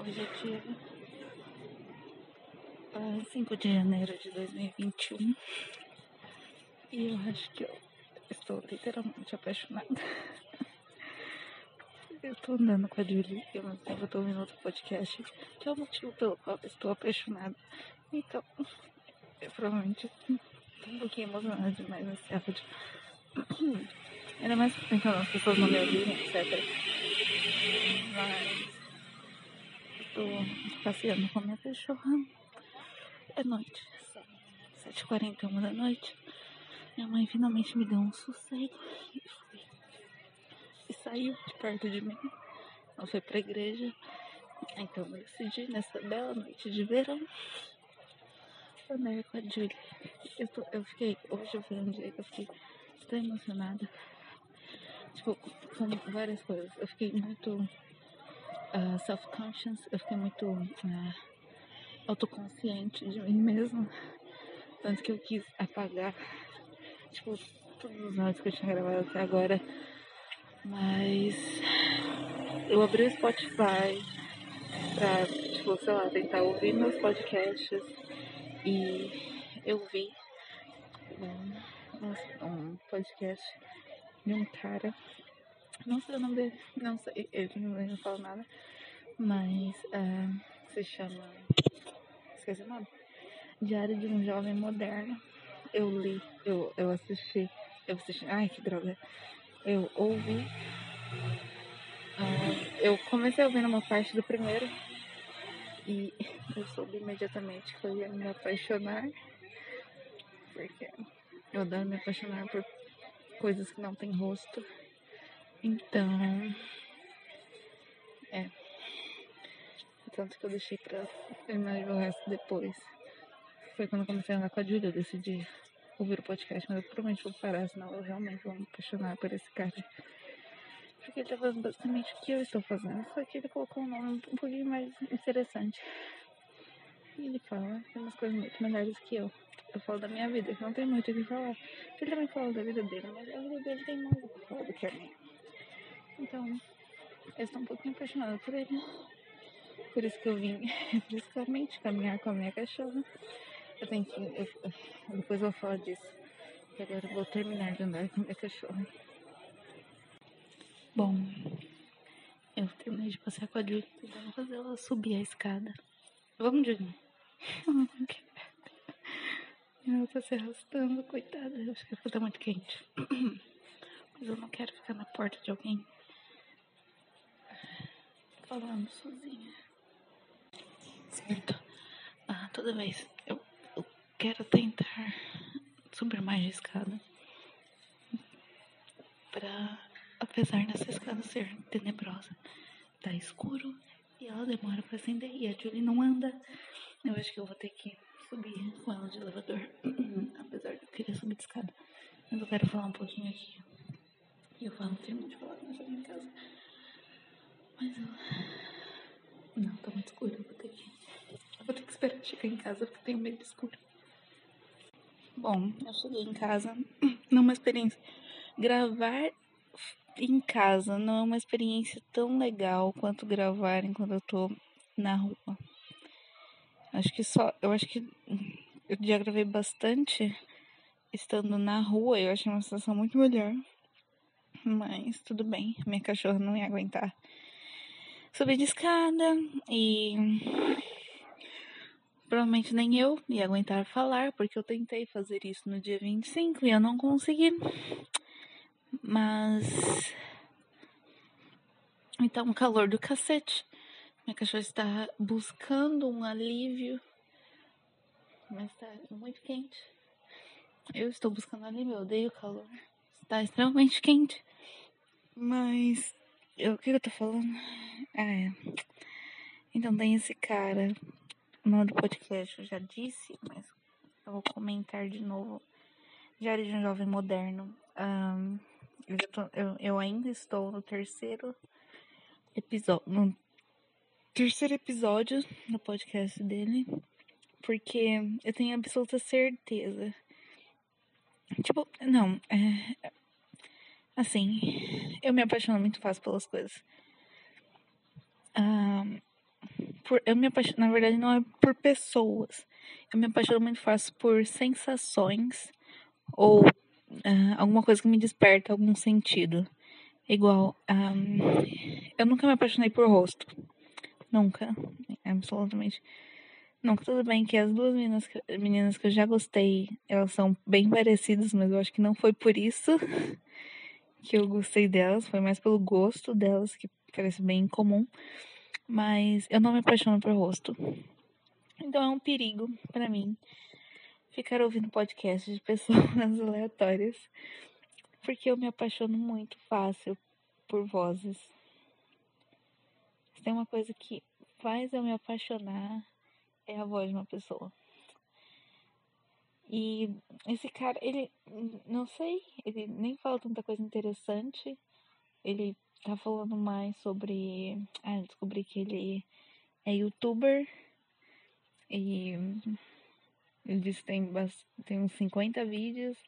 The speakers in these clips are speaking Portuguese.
É dia uh, 5 de janeiro de 2021 e eu acho que eu estou literalmente apaixonada. eu tô andando com a Julie e ao mesmo tempo eu tô ouvindo outro podcast, que é o motivo pelo qual eu estou apaixonada. Então, eu provavelmente tô um pouquinho emocionada demais nesse áudio. Ainda mais tentando as pessoas não me ouvirem, etc. Mas estou passeando com a minha cachorra. É noite, 7h41 da noite. Minha mãe finalmente me deu um sossego e, e saiu de perto de mim. Ela foi pra igreja. Então eu decidi nessa bela noite de verão andar com a Julie. Eu, tô, eu fiquei, hoje foi um dia que eu fiquei tão emocionada. Tipo, com várias coisas. Eu fiquei muito uh, self-conscious, eu fiquei muito uh, autoconsciente de mim mesma. Tanto que eu quis apagar, tipo, todos os áudios que eu tinha gravado até agora. Mas eu abri o Spotify pra, tipo, sei lá, tentar ouvir meus podcasts e eu vi um, um podcast de um cara não sei o nome dele, não sei, ele não fala nada, mas uh, se chama. Esqueci o nome. Diário de um Jovem Moderno. Eu li, eu, eu assisti, eu assisti, ai que droga. Eu ouvi. Uh, eu comecei ouvindo uma parte do primeiro e eu soube imediatamente que eu ia me apaixonar. Porque eu adoro me apaixonar por coisas que não têm rosto. Então, é. Tanto que eu deixei pra terminar o resto depois. Foi quando eu comecei a andar com a Júlia, eu decidi ouvir o podcast, mas eu provavelmente vou parar, senão eu realmente vou me apaixonar por esse cara. Porque ele tá fazendo basicamente o que eu estou fazendo, só que ele colocou um nome um pouquinho mais interessante. E ele fala umas coisas muito melhores que eu. Eu falo da minha vida, que não tem muito o que falar. Ele também fala da vida dele, mas a vida dele tem mais o que falar do que a minha. Então, eu estou um pouquinho apaixonada por ele. Por isso que eu vim principalmente caminhar com a minha cachorra. Eu tenho que. Eu, depois eu vou falar disso. Agora eu vou terminar de andar com a minha cachorra. Bom, eu terminei de passear com a Julie tentando fazer ela subir a escada. Vamos, Julie. Ela não quer. Ela tá se arrastando, coitada. Eu acho que ela tá muito quente. Mas eu não quero ficar na porta de alguém falando sozinha. Certo? Ah, toda vez eu, eu quero tentar subir mais de escada. Pra, apesar dessa escada ser tenebrosa, tá escuro e ela demora pra acender e a Julie não anda. Eu acho que eu vou ter que subir com ela de elevador. apesar de eu querer subir de escada. Mas eu quero falar um pouquinho aqui. E eu falo, tenho muito de falar com em casa. Não, tá muito escuro. Eu vou ter que. Eu vou ter que esperar chegar em casa porque tenho medo de escuro. Bom, eu cheguei em casa numa experiência. Gravar em casa não é uma experiência tão legal quanto gravar enquanto eu tô na rua. Acho que só. Eu acho que eu já gravei bastante estando na rua. Eu achei uma sensação muito melhor. Mas tudo bem, minha cachorra não ia aguentar subir de escada e provavelmente nem eu ia aguentar falar, porque eu tentei fazer isso no dia 25 e eu não consegui. Mas então um calor do cacete. Minha cachorra está buscando um alívio, mas está muito quente. Eu estou buscando alívio, eu odeio calor. Está extremamente quente. Mas eu, o que eu tô falando? Ah, é. Então tem esse cara. O nome do podcast eu já disse, mas eu vou comentar de novo. Diário de um Jovem Moderno. Um, eu, tô, eu, eu, ainda estou no terceiro episódio. No terceiro episódio do podcast dele. Porque eu tenho absoluta certeza. Tipo, não. É, Assim, eu me apaixono muito fácil pelas coisas. por. Eu me apaixono, na verdade, não é por pessoas. Eu me apaixono muito fácil por sensações ou alguma coisa que me desperta algum sentido. Igual, eu nunca me apaixonei por rosto. Nunca. Absolutamente. Nunca. Tudo bem que as duas meninas que, meninas que eu já gostei, elas são bem parecidas, mas eu acho que não foi por isso que eu gostei delas. Foi mais pelo gosto delas, que parece bem comum. Mas eu não me apaixono por rosto. Então é um perigo para mim ficar ouvindo podcasts de pessoas aleatórias. Porque eu me apaixono muito fácil por vozes. Se tem uma coisa que faz eu me apaixonar, é a voz de uma pessoa. E esse cara, ele, não sei, ele nem fala tanta coisa interessante. Ele tá falando mais sobre. Ah, descobri que ele é youtuber. E ele disse que tem, tem uns 50 vídeos.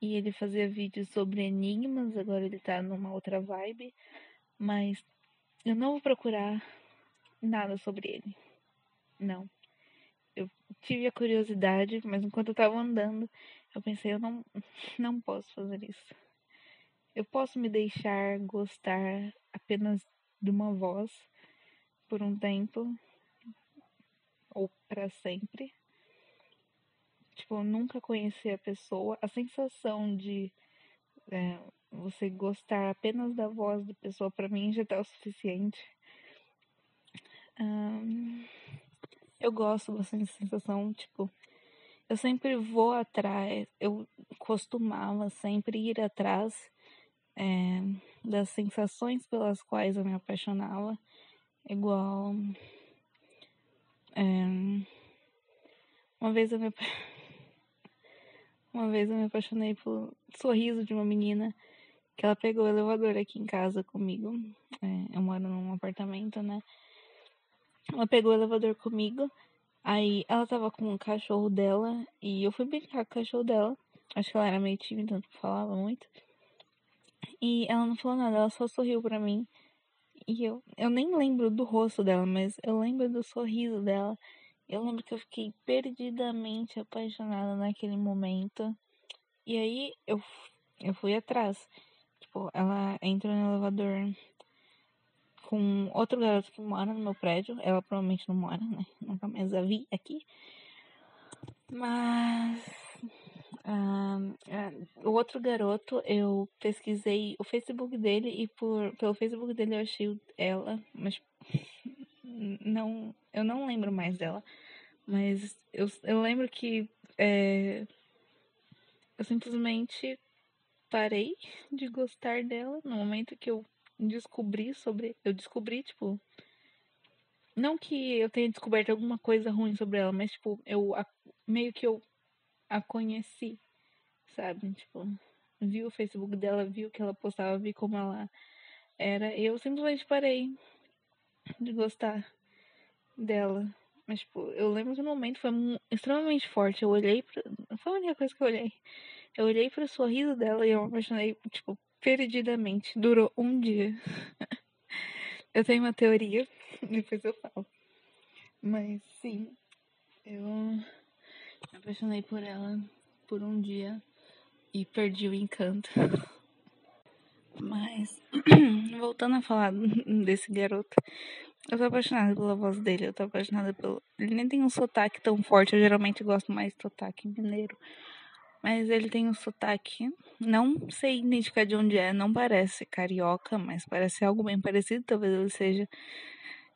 E ele fazia vídeos sobre enigmas. Agora ele tá numa outra vibe. Mas eu não vou procurar nada sobre ele. Não. Eu tive a curiosidade, mas enquanto eu tava andando, eu pensei, eu não, não posso fazer isso. Eu posso me deixar gostar apenas de uma voz por um tempo ou para sempre. Tipo, nunca conhecer a pessoa, a sensação de é, você gostar apenas da voz da pessoa, para mim já tá o suficiente. Um, eu gosto bastante dessa sensação, tipo, eu sempre vou atrás, eu costumava sempre ir atrás é, das sensações pelas quais eu me apaixonava, igual. É, uma vez eu me uma vez eu me apaixonei pelo sorriso de uma menina que ela pegou o elevador aqui em casa comigo. É, eu moro num apartamento, né? Ela pegou o elevador comigo. Aí ela tava com o cachorro dela e eu fui brincar com o cachorro dela. Acho que ela era meio tímida, não falava muito. E ela não falou nada, ela só sorriu pra mim. E eu, eu nem lembro do rosto dela, mas eu lembro do sorriso dela. Eu lembro que eu fiquei perdidamente apaixonada naquele momento. E aí eu, eu fui atrás. Tipo, ela entrou no elevador com outro garoto que mora no meu prédio. Ela provavelmente não mora, né? Nunca mais a vi aqui. Mas. Uh, uh, o outro garoto, eu pesquisei o Facebook dele e por, pelo Facebook dele eu achei ela, mas não, eu não lembro mais dela. Mas eu, eu lembro que é, eu simplesmente parei de gostar dela no momento que eu descobri sobre. Eu descobri, tipo. Não que eu tenha descoberto alguma coisa ruim sobre ela, mas, tipo, eu a, meio que eu a conheci, sabe? Tipo, vi o Facebook dela, vi o que ela postava, vi como ela era. Eu simplesmente parei de gostar dela. Mas, tipo, eu lembro que no momento foi extremamente forte. Eu olhei pra. Foi a única coisa que eu olhei. Eu olhei pro sorriso dela e eu me apaixonei, tipo, perdidamente. Durou um dia. eu tenho uma teoria, depois eu falo. Mas sim, eu me apaixonei por ela por um dia e perdi o encanto. Mas, voltando a falar desse garoto, eu tô apaixonada pela voz dele, eu tô apaixonada pelo. Ele nem tem um sotaque tão forte, eu geralmente gosto mais de sotaque mineiro. Mas ele tem um sotaque. Não sei identificar de onde é, não parece carioca, mas parece algo bem parecido. Talvez ele seja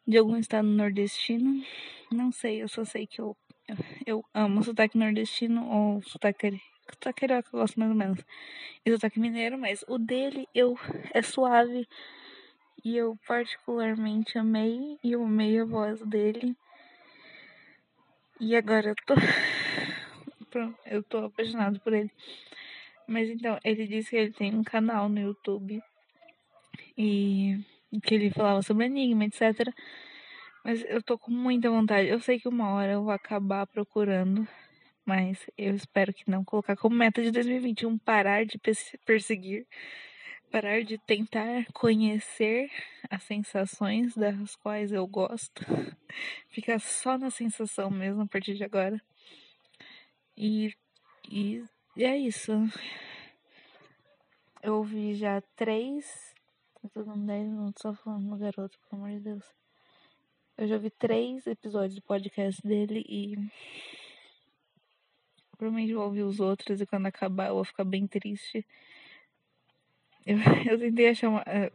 de algum estado nordestino. Não sei, eu só sei que eu, eu amo sotaque nordestino ou sotaque, sotaque carioca, eu gosto mais ou menos. E sotaque mineiro, mas o dele eu é suave. E eu particularmente amei. E eu amei a voz dele. E agora eu tô eu tô apaixonado por ele. Mas então, ele disse que ele tem um canal no YouTube e que ele falava sobre enigma, etc. Mas eu tô com muita vontade. Eu sei que uma hora eu vou acabar procurando, mas eu espero que não colocar como meta de 2021 parar de perseguir parar de tentar conhecer as sensações das quais eu gosto, ficar só na sensação mesmo a partir de agora. E, e, é isso. Eu ouvi já três. Tá todo mundo 10 minutos só falando no garoto, pelo amor de Deus. Eu já vi três episódios do podcast dele e. Provavelmente vou ouvir os outros e quando acabar eu vou ficar bem triste. Eu, eu tentei achar uma. Uh,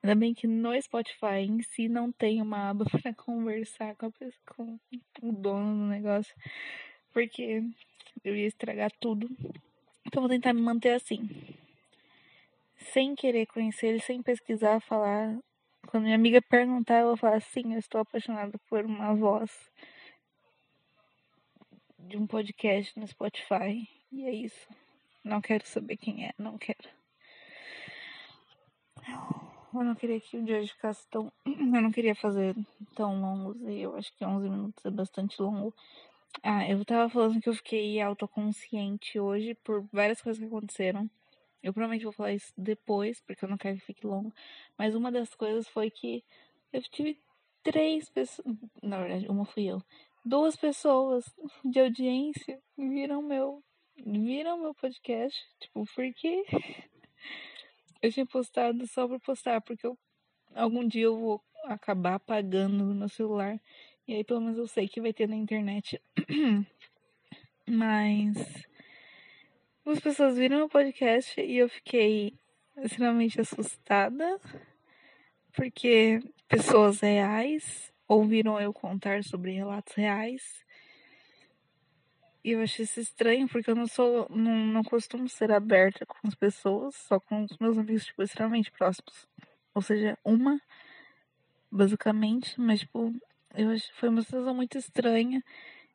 ainda bem que no Spotify em si não tem uma aba para conversar com, pessoa, com o dono do negócio. Porque eu ia estragar tudo. Então vou tentar me manter assim. Sem querer conhecer ele, sem pesquisar, falar. Quando minha amiga perguntar, eu vou falar sim, eu estou apaixonada por uma voz de um podcast no Spotify. E é isso. Não quero saber quem é, não quero. Eu não queria que o dia ficasse tão. Eu não queria fazer tão longos e eu acho que 11 minutos é bastante longo. Ah, eu tava falando que eu fiquei autoconsciente hoje por várias coisas que aconteceram. Eu provavelmente vou falar isso depois, porque eu não quero que fique longo. Mas uma das coisas foi que eu tive três pessoas. Na verdade, uma fui eu. Duas pessoas de audiência viram meu. Viram meu podcast. Tipo, porque eu tinha postado só pra postar, porque eu, algum dia eu vou acabar apagando no meu celular. E aí pelo menos eu sei que vai ter na internet. Mas as pessoas viram o podcast e eu fiquei extremamente assustada. Porque pessoas reais ouviram eu contar sobre relatos reais. E eu achei isso estranho, porque eu não sou. Não, não costumo ser aberta com as pessoas, só com os meus amigos, tipo, extremamente próximos. Ou seja, uma, basicamente, mas, tipo, eu acho foi uma sensação muito estranha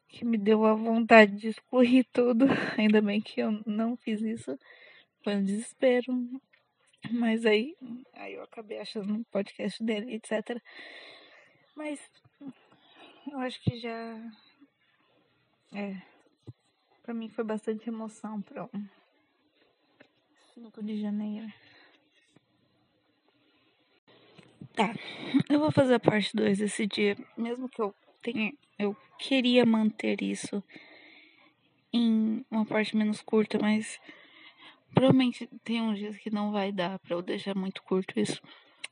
que me deu a vontade de excluir tudo. Ainda bem que eu não fiz isso. Foi um desespero. Mas aí, aí eu acabei achando um podcast dele, etc. Mas eu acho que já. É. Pra mim foi bastante emoção para 5 de janeiro. Tá, eu vou fazer a parte 2 desse dia, mesmo que eu tenha. Eu queria manter isso em uma parte menos curta, mas provavelmente tem uns dias que não vai dar pra eu deixar muito curto isso.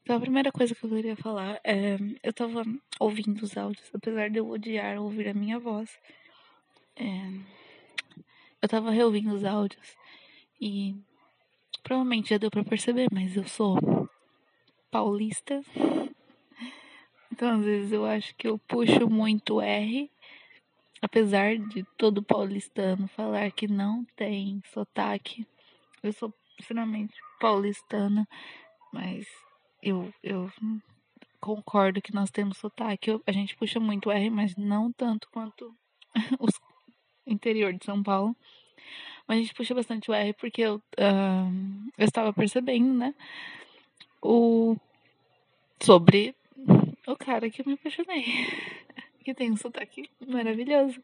Então a primeira coisa que eu queria falar é. Eu tava ouvindo os áudios, apesar de eu odiar ouvir a minha voz. É, eu tava reouvindo os áudios e provavelmente já deu para perceber, mas eu sou paulista. Então, às vezes eu acho que eu puxo muito R, apesar de todo paulistano falar que não tem sotaque. Eu sou extremamente paulistana, mas eu, eu concordo que nós temos sotaque. Eu, a gente puxa muito R, mas não tanto quanto os interior de São Paulo. Mas a gente puxa bastante o R porque eu, uh, eu estava percebendo, né? O, sobre o cara que eu me apaixonei. Que tem um sotaque maravilhoso.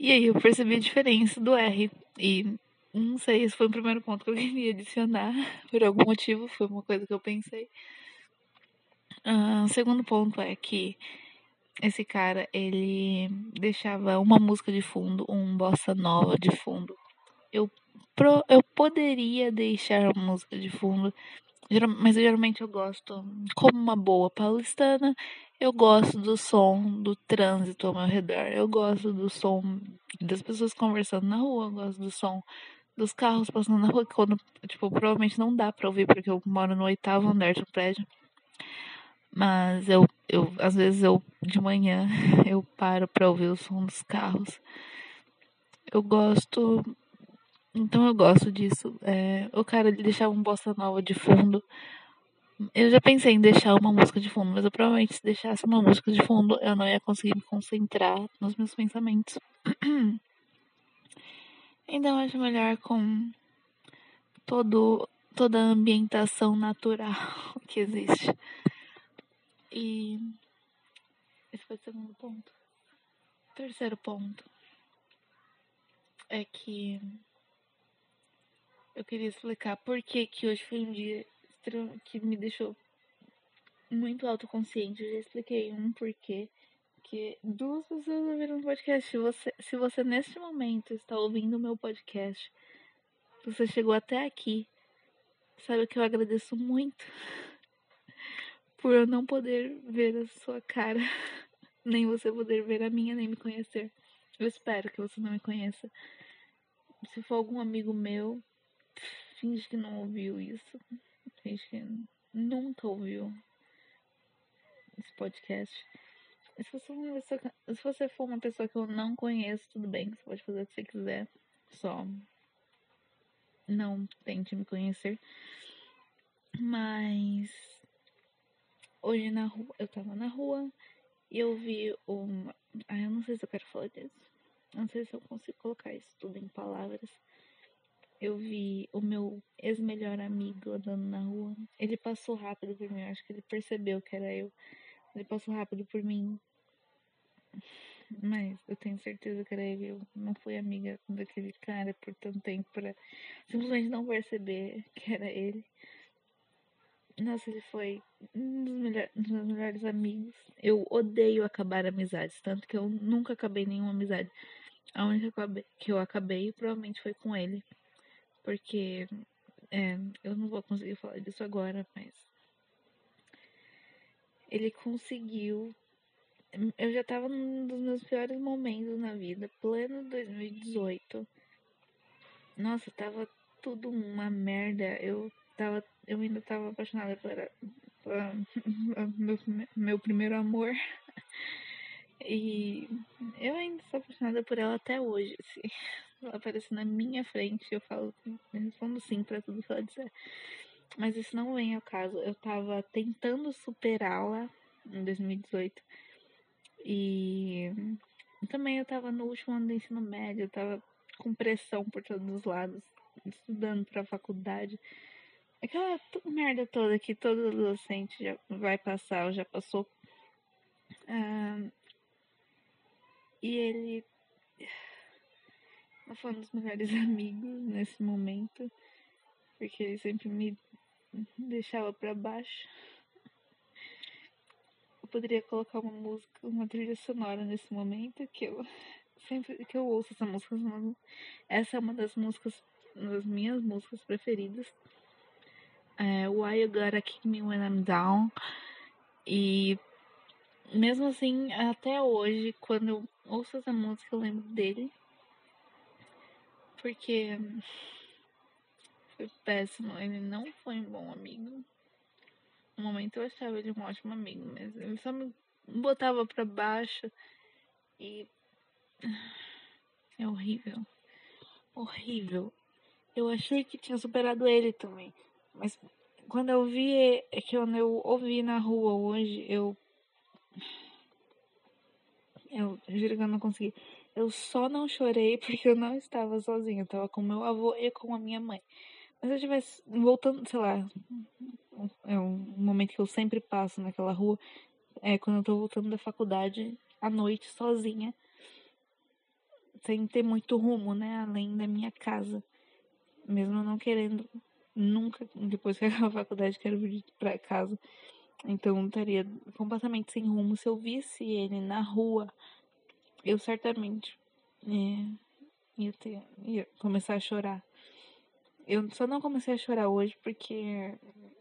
E aí eu percebi a diferença do R. E não sei, esse foi o primeiro ponto que eu queria adicionar. Por algum motivo, foi uma coisa que eu pensei. Uh, o segundo ponto é que esse cara, ele deixava uma música de fundo, um bossa nova de fundo. Eu, pro, eu poderia deixar a música de fundo, mas geralmente eu gosto, como uma boa paulistana, eu gosto do som do trânsito ao meu redor. Eu gosto do som das pessoas conversando na rua, eu gosto do som dos carros passando na rua, quando, tipo, provavelmente não dá pra ouvir, porque eu moro no oitavo andar do prédio. Mas eu, eu às vezes eu de manhã eu paro para ouvir o som dos carros. Eu gosto. Então eu gosto disso. É, o cara deixava um bossa nova de fundo. Eu já pensei em deixar uma música de fundo, mas eu provavelmente se deixasse uma música de fundo, eu não ia conseguir me concentrar nos meus pensamentos. Então acho melhor com todo, toda a ambientação natural que existe. E esse foi o segundo ponto. O terceiro ponto é que eu queria explicar por que que hoje foi um dia que me deixou muito autoconsciente. Eu já expliquei um porquê. Que duas pessoas ouviram o podcast. Se você, se você neste momento está ouvindo o meu podcast, você chegou até aqui, sabe que eu agradeço muito por eu não poder ver a sua cara, nem você poder ver a minha, nem me conhecer. Eu espero que você não me conheça. Se for algum amigo meu, finge que não ouviu isso. Finge que nunca ouviu esse podcast. Se você, pessoa, se você for uma pessoa que eu não conheço, tudo bem, você pode fazer o que você quiser. Só não tente me conhecer. Mas hoje na rua, eu tava na rua e eu vi uma. Ah, eu não sei se eu quero falar disso. Não sei se eu consigo colocar isso tudo em palavras. Eu vi o meu ex-melhor amigo andando na rua. Ele passou rápido por mim. acho que ele percebeu que era eu. Ele passou rápido por mim. Mas eu tenho certeza que era ele. Eu não fui amiga daquele cara por tanto tempo pra simplesmente não perceber que era ele. Nossa, ele foi um dos, melhor, um dos meus melhores amigos. Eu odeio acabar amizades, tanto que eu nunca acabei nenhuma amizade. A única que eu acabei provavelmente foi com ele. Porque é, eu não vou conseguir falar disso agora, mas ele conseguiu. Eu já tava num dos meus piores momentos na vida, pleno 2018. Nossa, tava tudo uma merda. Eu tava, eu ainda tava apaixonada por, meu, meu primeiro amor. E eu ainda sou apaixonada por ela até hoje. Assim. Ela aparece na minha frente, eu falo, eu respondo sim pra tudo que ela disser. Mas isso não vem ao caso. Eu tava tentando superá-la em 2018. E também eu tava no último ano do ensino médio, eu tava com pressão por todos os lados, estudando pra faculdade. Aquela merda toda que todo adolescente já vai passar ou já passou. E ele um dos melhores amigos nesse momento, porque ele sempre me deixava para baixo. Eu poderia colocar uma música, uma trilha sonora nesse momento que eu sempre que eu ouço essa música, essa é uma das músicas, uma das minhas músicas preferidas. É, Why You Gotta Kick Me When I'm Down. E mesmo assim, até hoje, quando eu ouço essa música, eu lembro dele. Porque foi péssimo. Ele não foi um bom amigo. No momento eu achava ele um ótimo amigo, mas ele só me botava pra baixo e. É horrível. Horrível. Eu achei que tinha superado ele também. Mas quando eu vi, é que quando eu ouvi na rua hoje, eu. Eu juro que eu não consegui. Eu só não chorei porque eu não estava sozinha. Eu estava com meu avô e com a minha mãe. Mas se eu estivesse voltando, sei lá, é um momento que eu sempre passo naquela rua, é quando eu tô voltando da faculdade à noite sozinha, sem ter muito rumo, né, além da minha casa. Mesmo não querendo nunca, depois que acabar a faculdade, quero vir pra casa. Então eu estaria completamente sem rumo. Se eu visse ele na rua, eu certamente é, ia, ter, ia começar a chorar. Eu só não comecei a chorar hoje porque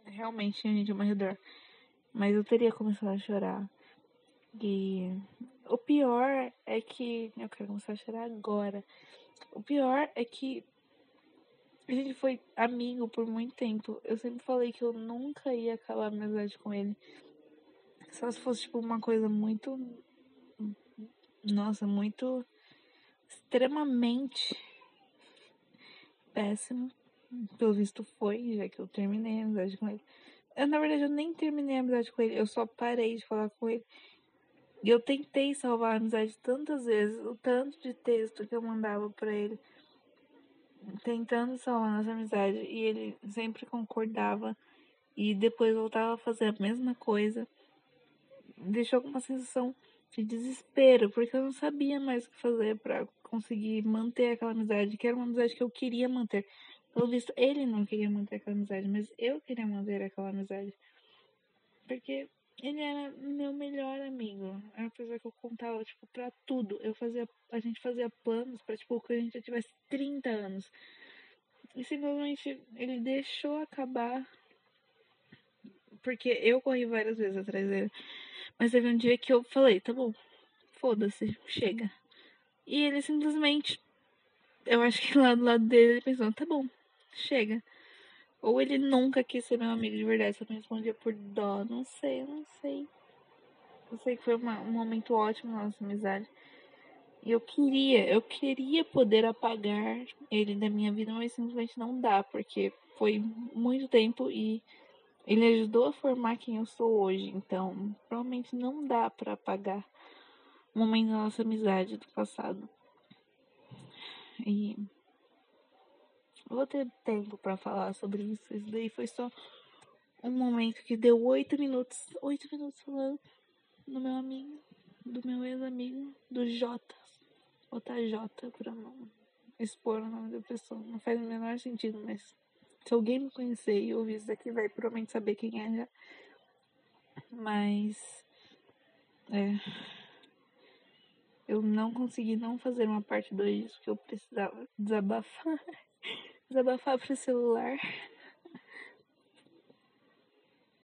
realmente tinha gente ao meu redor. Mas eu teria começado a chorar. E o pior é que. Eu quero começar a chorar agora. O pior é que a gente foi amigo por muito tempo. Eu sempre falei que eu nunca ia acabar a amizade com ele. Só se fosse, tipo, uma coisa muito. Nossa, muito. extremamente péssimo pelo visto foi, já que eu terminei a amizade com ele. Eu, na verdade, eu nem terminei a amizade com ele, eu só parei de falar com ele. E eu tentei salvar a amizade tantas vezes, o tanto de texto que eu mandava para ele, tentando salvar nossa amizade, e ele sempre concordava e depois voltava a fazer a mesma coisa. Deixou com uma sensação de desespero, porque eu não sabia mais o que fazer para conseguir manter aquela amizade, que era uma amizade que eu queria manter Pelo visto, ele não queria manter aquela amizade, mas eu queria manter aquela amizade. Porque ele era meu melhor amigo. Era uma pessoa que eu contava, tipo, pra tudo. Eu fazia, a gente fazia planos pra, tipo, quando a gente já tivesse 30 anos. E simplesmente ele deixou acabar. Porque eu corri várias vezes atrás dele. Mas teve um dia que eu falei, tá bom, foda-se, chega. E ele simplesmente. Eu acho que lá do lado dele ele pensou, tá bom, chega. Ou ele nunca quis ser meu amigo de verdade, só me respondia por dó. Não sei, não sei. Eu sei que foi uma, um momento ótimo na nossa amizade. E eu queria, eu queria poder apagar ele da minha vida, mas simplesmente não dá, porque foi muito tempo e ele ajudou a formar quem eu sou hoje. Então, provavelmente não dá para apagar o momento da nossa amizade do passado. E vou ter tempo para falar sobre isso. Isso daí foi só um momento que deu oito minutos. Oito minutos falando do meu amigo, do meu ex-amigo, do Jota. Botar J pra não expor o nome da pessoa. Não faz o menor sentido, mas se alguém me conhecer e ouvir isso daqui, vai provavelmente saber quem é já. Mas. É. Eu não consegui não fazer uma parte 2 disso, porque eu precisava desabafar. desabafar pro celular.